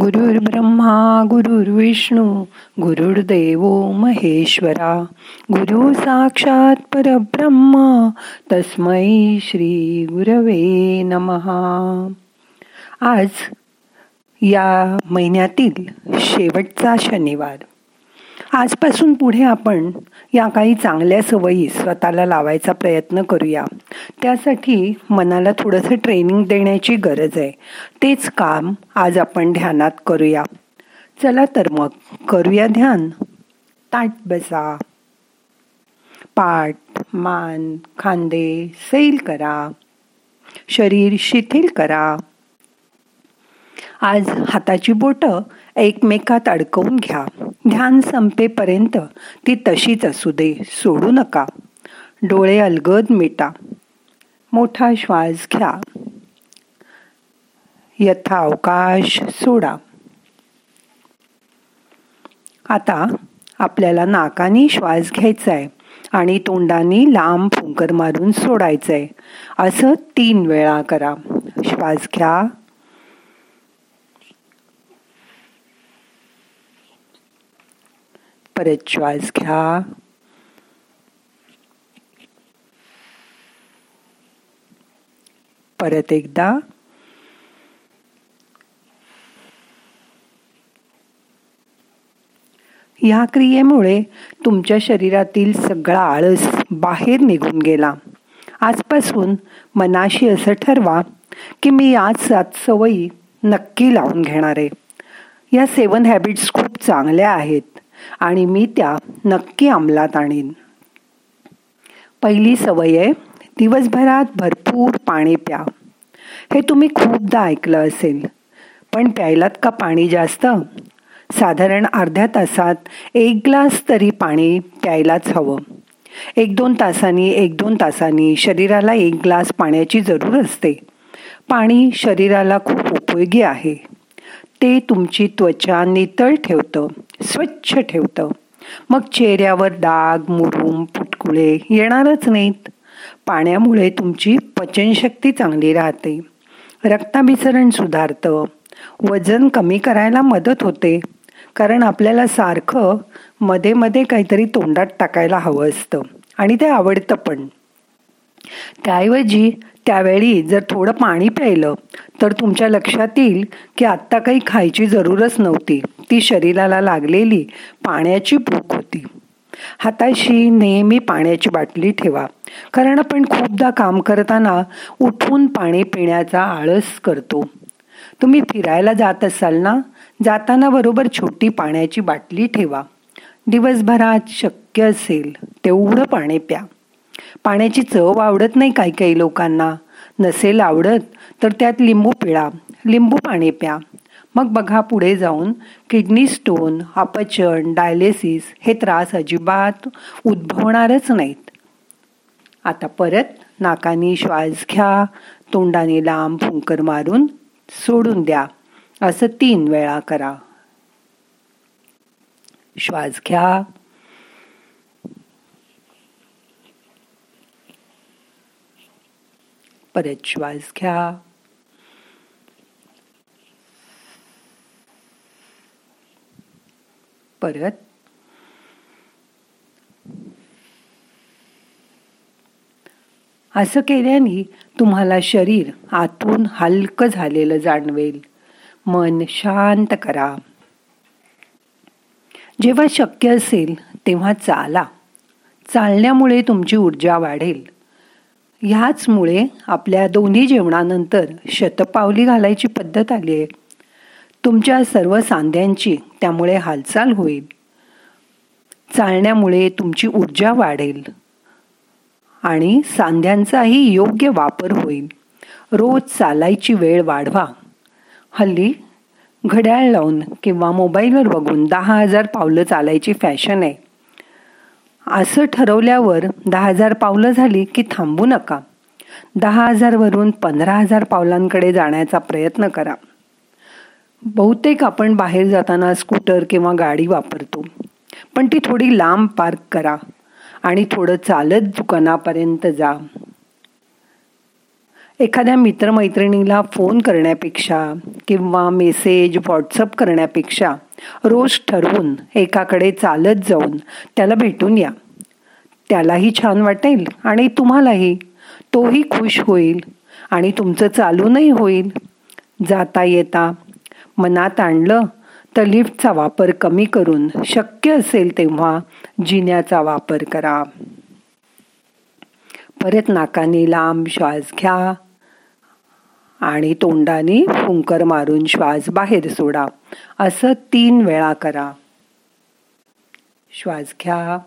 गुरुर् ब्रह्मा गुरुर्विष्णू गुरुर्देव महेश्वरा। गुरु साक्षात परब्रह्म तस्मै श्री गुरवे नमहा आज या महिन्यातील शेवटचा शनिवार. आजपासून पुढे आपण या काही चांगल्या सवयी स्वतःला लावायचा प्रयत्न करूया. त्यासाठी मनाला थोडंसं ट्रेनिंग देण्याची गरज आहे. तेच काम आज आपण ध्यानात करूया. चला तर मग करूया ध्यान. ताट बसा. पाठ मान खांदे सैल करा. शरीर शिथिल करा. आज हाताची बोटं एकमेकात अडकवून घ्या. ध्यान संपेपर्यंत ती तशीच असू दे सोडू नका. डोळे अलगद मिटा. मोठा श्वास घ्या. यथा अवकाश सोडा. आता आपल्याला नाकानी श्वास घ्यायचा आहे आणि तोंडाने लांब फुंकर मारून सोडायचं आहे असं तीन वेळा करा. श्वास घ्या. परत श्वास घ्या. परत एकदा. या क्रियेमुळे तुमच्या शरीरातील सगळा आळस बाहेर निघून गेला. आजपासून मनाशी असं ठरवा की मी आज सात सवयी नक्की लावून घेणार. आहे या सेवन हॅबिट्स खूप चांगल्या आहेत. आणि मी त्या नक्की अंमलात आणीन. पहिली सवय आहे दिवसभरात भरपूर पाणी प्या. हे तुम्ही खूपदा ऐकलं असेल. पण प्यायलात का पाणी जास्त? साधारण अर्ध्या तासात एक ग्लास तरी पाणी प्यायलाच हवं. एक दोन तासांनी एक दोन तासांनी शरीराला एक ग्लास पाण्याची जरूर असते. पाणी शरीराला खूप उपयोगी आहे. ते तुमची त्वचा नितळ ठेवतं स्वच्छ ठेवतं. मग चेहऱ्यावर डाग मुरूम फुटकुळे येणारच नाहीत. पाण्यामुळे तुमची पचनशक्ती चांगली राहते. रक्ताभिसरण सुधारतं. वजन कमी करायला मदत होते. कारण आपल्याला सारखं मध्ये मध्ये काहीतरी तोंडात टाकायला हवं असतं. आणि ते आवडतं पण. त्याऐवजी त्यावेळी जर थोडं पाणी प्यायलं तर तुमच्या लक्षात येईल की आत्ता काही खायची जरूरच नव्हती. ती शरीराला लागलेली पाण्याची भूक होती. हाताशी नेहमी पाण्याची बाटली ठेवा. कारण आपण खूपदा काम करताना उठून पाणी पिण्याचा आळस करतो. तुम्ही फिरायला जात असाल ना जाताना बरोबर छोटी पाण्याची बाटली ठेवा. दिवसभरात शक्य असेल तेवढं पाणी प्या. पाण्याची चव आवडत नाही काही काही लोकांना. नसेल आवडत तर त्यात लिंबू पिळा लिंबू पाणी प्या. मग बघा पुढे जाऊन किडनी स्टोन अपचन डायलेसिस हे त्रास अजिबात उद्भवणारच नाहीत. आता परत नाकाने श्वास घ्या तोंडाने लांब फुंकर मारून सोडून द्या. असं तीन वेळा करा. श्वास घ्या परत श्वास घ्या परत असं केल्याने तुम्हाला शरीर आतून हलकं झालेलं जाणवेल. मन शांत करा. जेव्हा शक्य असेल तेव्हा चाला. चालण्यामुळे तुमची ऊर्जा वाढेल. ह्याचमुळे आपल्या दोन्ही जेवणानंतर शतपावली घालायची पद्धत आली आहे. तुमच्या सर्व सांध्यांची त्यामुळे हालचाल होईल. चालण्यामुळे तुमची ऊर्जा वाढेल. आणि सांध्यांचाही योग्य वापर होईल. रोज चालायची वेळ वाढवा. हल्ली घड्याळ लावून किंवा मोबाईलवर बघून दहा हजार पावलं चालायची फॅशन आहे. असं ठरवल्यावर दहा हजार पावलं झाली की थांबू नका. दहा हजारवरून पंधरा हजार पावलांकडे जाण्याचा प्रयत्न करा. बहुतेक आपण बाहेर जाताना स्कूटर किंवा गाडी वापरतो. पण ती थोडी लांब पार्क करा आणि थोडं चालत दुकानापर्यंत जा. एखाद्या मित्रमैत्रिणीला फोन करण्यापेक्षा किंवा मेसेज व्हॉट्सअप करण्यापेक्षा रोज ठरवून एकाकडे चालत जाऊन त्याला भेटून या. त्यालाही छान वाटेल आणि तुम्हालाही. तोही खुश होईल आणि तुमचं चालूनही होईल. जाता येता मनात आणलं तर लिफ्टचा वापर कमी करून शक्य असेल तेव्हा जिन्याचा वापर करा. परत नाकाने लांब श्वास घ्या. आणि तोंडाने फुंकर मारून श्वास बाहेर सोडा. असं तीन वेळा करा. श्वास घ्या.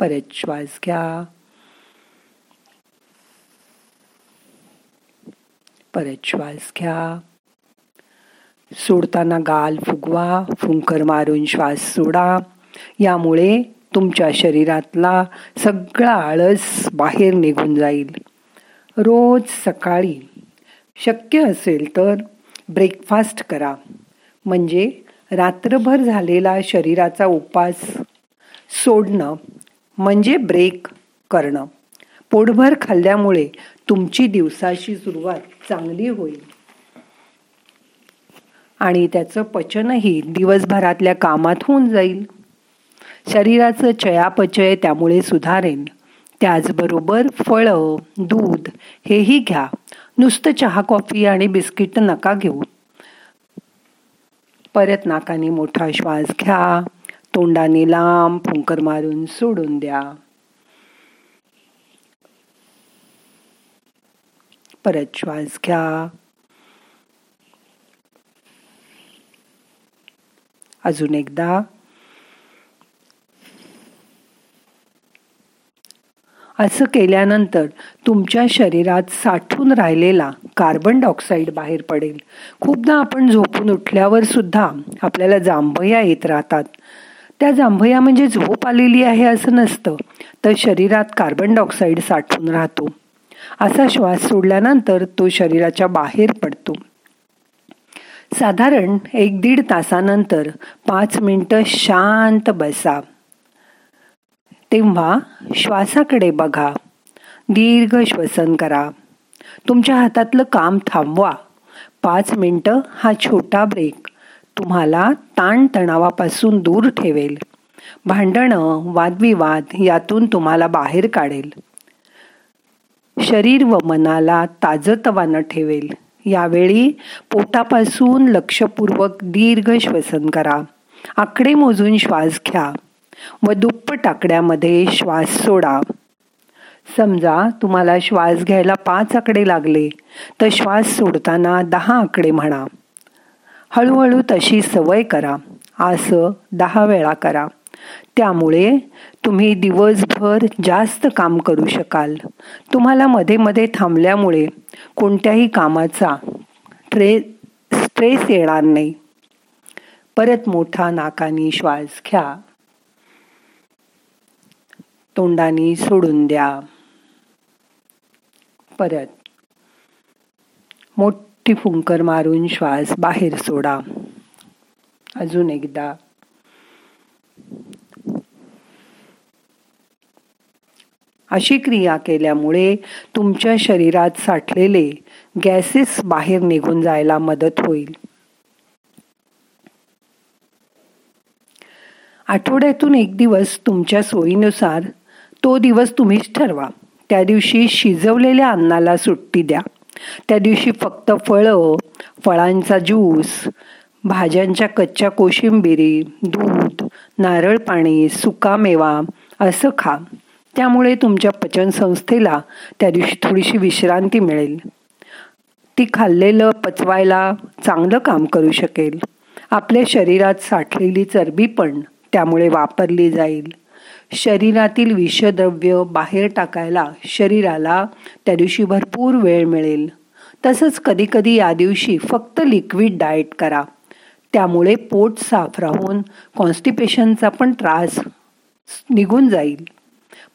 परत श्वास घ्या. परत श्वास घ्या. सोडताना गाल फुगवा फुंकर मारून श्वास सोडा. यामुळे तुमच्या शरीरातला सगळा आळस बाहेर निघून जाईल. रोज सकाळी शक्य असेल तर ब्रेकफास्ट करा. म्हणजे रात्रभर झालेला शरीराचा उपास सोडणं म्हणजे ब्रेक करणं. पोटभर खाल्ल्यामुळे तुमची दिवसाची सुरुवात चांगली होईल. आणि त्याचं पचनही दिवसभरातल्या कामात होऊन जाईल. शरीराचं चयापचय त्यामुळे सुधारेन. त्याचबरोबर फळं दूध हेही घ्या. नुसतं चहा कॉफी आणि बिस्किट नका घेऊ. परत नाकाने मोठा श्वास घ्या. तोंडाने लांब फुंकर मारून सोडून द्या. परत श्वास घ्या. अजून एकदा. असं केल्यानंतर तुमच्या शरीरात साठून राहिलेला कार्बन डायऑक्साईड बाहेर पडेल. खूपदा आपण झोपून उठल्यावर सुद्धा आपल्याला जांभया येत राहतात. त्या जांभया म्हणजे झोप आलेली आहे असं नसतं तर शरीरात कार्बन डायऑक्साईड साठून राहतो. असा श्वास सोडल्यानंतर तो शरीराच्या बाहेर पडतो. साधारण एक दीड तासानंतर पाच मिनटं शांत बसा. तेव्हा श्वासाकडे बघा. दीर्घ श्वसन करा. तुमच्या हातातलं काम थांबवा. पाच मिनटं हा छोटा ब्रेक तुम्हाला ताणतणावापासून दूर ठेवेल. भांडणं वादविवाद यातून तुम्हाला बाहेर काढेल. शरीर व मनाला ताजतवानं ठेवेल. यावेळी पोटापासून लक्षपूर्वक दीर्घ श्वसन करा. आकडे मोजून श्वास घ्या. व दुप्प टाकड्यामध्ये श्वास सोडा. समजा तुम्हाला श्वास घ्यायला पाच आकडे लागले तर श्वास सोडताना दहा आकडे म्हणा. हळूहळू तशी सवय करा. असं दहा वेळा करा. त्यामुळे तुम्ही दिवसभर जास्त काम करू शकाल. तुम्हाला मध्ये मध्ये थांबल्यामुळे कोणत्याही कामाचा ट्रे स्ट्रेस येणार नाही. परत मोठा नाकानी श्वास घ्या. तोंडानी सोडून द्या. परत. मोठी फुंकर मारून श्वास बाहेर सोडा. अजून एकदा. अशी क्रिया केल्यामुळे तुमच्या शरीरात साठलेले गॅसेस बाहेर निघून जायला मदत होईल. आठवड्यातून एक दिवस तुमच्या सोयीनुसार तो दिवस तुम्हीच ठरवा. त्या दिवशी शिजवलेल्या अन्नाला सुट्टी द्या. त्या दिवशी फक्त फळं फळांचा ज्यूस भाज्यांच्या कच्च्या कोशिंबिरी दूध नारळ पाणी सुकामेवा असं खा. त्यामुळे तुमच्या पचनसंस्थेला त्या दिवशी थोडीशी विश्रांती मिळेल. ती खाल्लेलं पचवायला चांगलं काम करू शकेल. आपल्या शरीरात साठलेली चरबी पण त्यामुळे वापरली जाईल. शरीरातील विषद्रव्य बाहेर टाकायला शरीराला त्या दिवशी भरपूर वेळ मिळेल. तसंच कधीकधी या दिवशी फक्त लिक्विड डाएट करा. त्यामुळे पोट साफ राहून कॉन्स्टिपेशनचा पण त्रास निघून जाईल.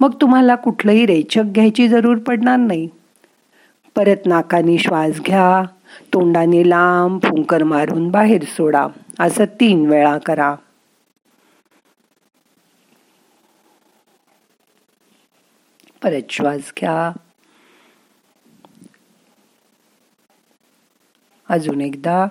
मग तुम्हाला कुठलंही रेचक घ्यायची जरूर पडणार नाही. परत नाकाने श्वास घ्या तोंडाने लांब फुंकर मारून बाहेर सोडा. असं तीन वेळा करा. परत श्वास घ्या अजून एकदा.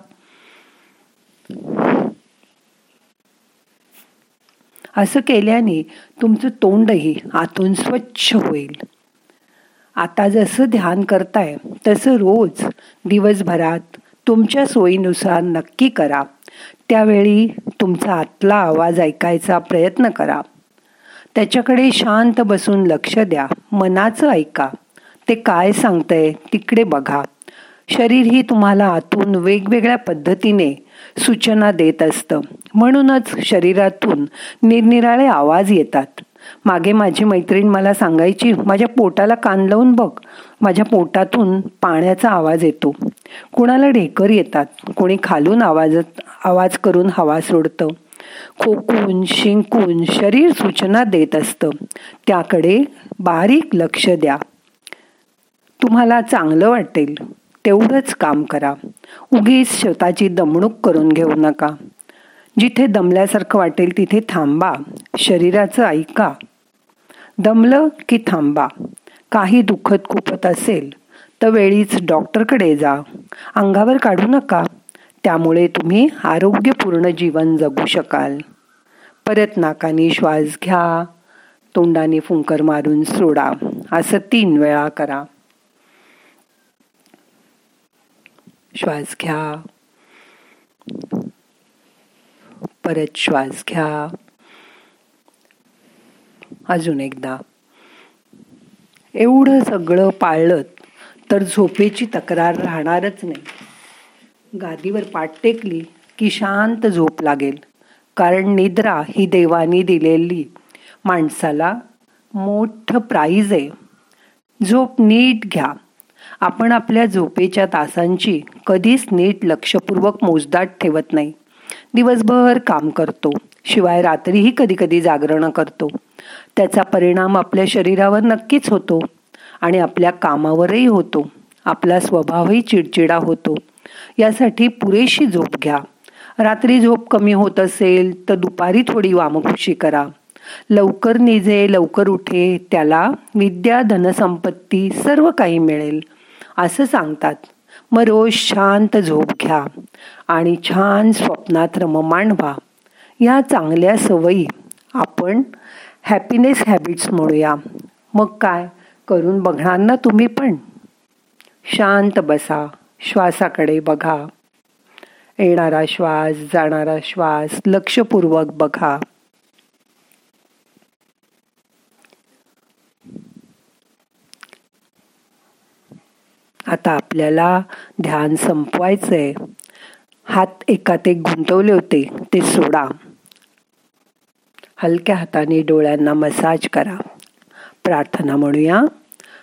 असं केल्याने तुमचं तोंडही आतून स्वच्छ होईल. आता जसं ध्यान करताय तसं रोज दिवसभरात तुमच्या सोयीनुसार नक्की करा. त्यावेळी तुमचा आतला आवाज ऐकायचा प्रयत्न करा. त्याच्याकडे शांत बसून लक्ष द्या मनाचं ऐका. ते काय सांगतंय तिकडे बघा. शरीर ही तुम्हाला आतून वेगवेगळ्या पद्धतीने सूचना देत असतं. म्हणूनच शरीरातून निरनिराळे आवाज येतात. मागे माझी मैत्रीण मला सांगायची माझ्या पोटाला कान लावून बघ. माझ्या पोटातून पाण्याचा आवाज येतो. कुणाला ढेकर येतात. कोणी खालून आवाज आवाज करून हवा सोडतं. खोकून शिंकून शरीर सूचना देत असतं. त्याकडे बारीक लक्ष द्या. तुम्हाला चांगलं वाटेल. तेवढंच काम करा. उगीच स्वतःची दमणूक करून घेऊ नका. जिथे दमल्यासारखं वाटेल तिथे थांबा. शरीराचं ऐका. दमलं की थांबा. काही दुखत खुपत असेल तर वेळीच डॉक्टरकडे जा. अंगावर काढू नका. त्यामुळे तुम्ही आरोग्यपूर्ण जीवन जगू शकाल. परत नाकाने श्वास घ्या. तोंडाने फुंकर मारून सोडा. असं तीन वेळा करा. श्वास घ्या. परत श्वास घ्या. अजून एकदा. एवढं सगळं पाळलं तर झोपेची तक्रार राहणारच नाही. गादीवर पाठ टेकली की शांत झोप लागेल. कारण निद्रा ही देवानी दिलेली माणसाला मोठं प्राईज आहे. झोप नीट घ्या. आपण आपल्या झोपेच्या तासांची कधीच नीट लक्षपूर्वक मोजदाट ठेवत नाही. दिवसभर काम करतो. शिवाय रात्रीही कधी कधी जागरण करतो. त्याचा परिणाम आपल्या शरीरावर नक्कीच होतो आणि आपल्या कामावरही होतो. आपला स्वभावही चिडचिडा होतो. यासाठी पुरेशी झोप घ्या. रात्री झोप कमी होत असेल तर दुपारी थोडी वामकुशी करा. लवकर निजे लवकर उठे त्याला विद्या धनसंपत्ती सर्व काही मिळेल. असं सांगतात. मग रोज शांत झोप घ्या आणि छान स्वप्नात रममाण व्हा. या चांगल्या सवयी आपण हॅपीनेस हॅबिट्स म्हणूया. मग काय? करून बघणार ना तुम्ही पण? शांत बसा. श्वासाकडे बघा. येणारा श्वास जाणारा श्वास लक्षपूर्वक बघा. आता आपल्याला ध्यान संपवायचंय. हात एकात एक गुंतवले होते ते सोडा. हलक्या हाताने डोळ्यांना मसाज करा. प्रार्थना म्हणूया.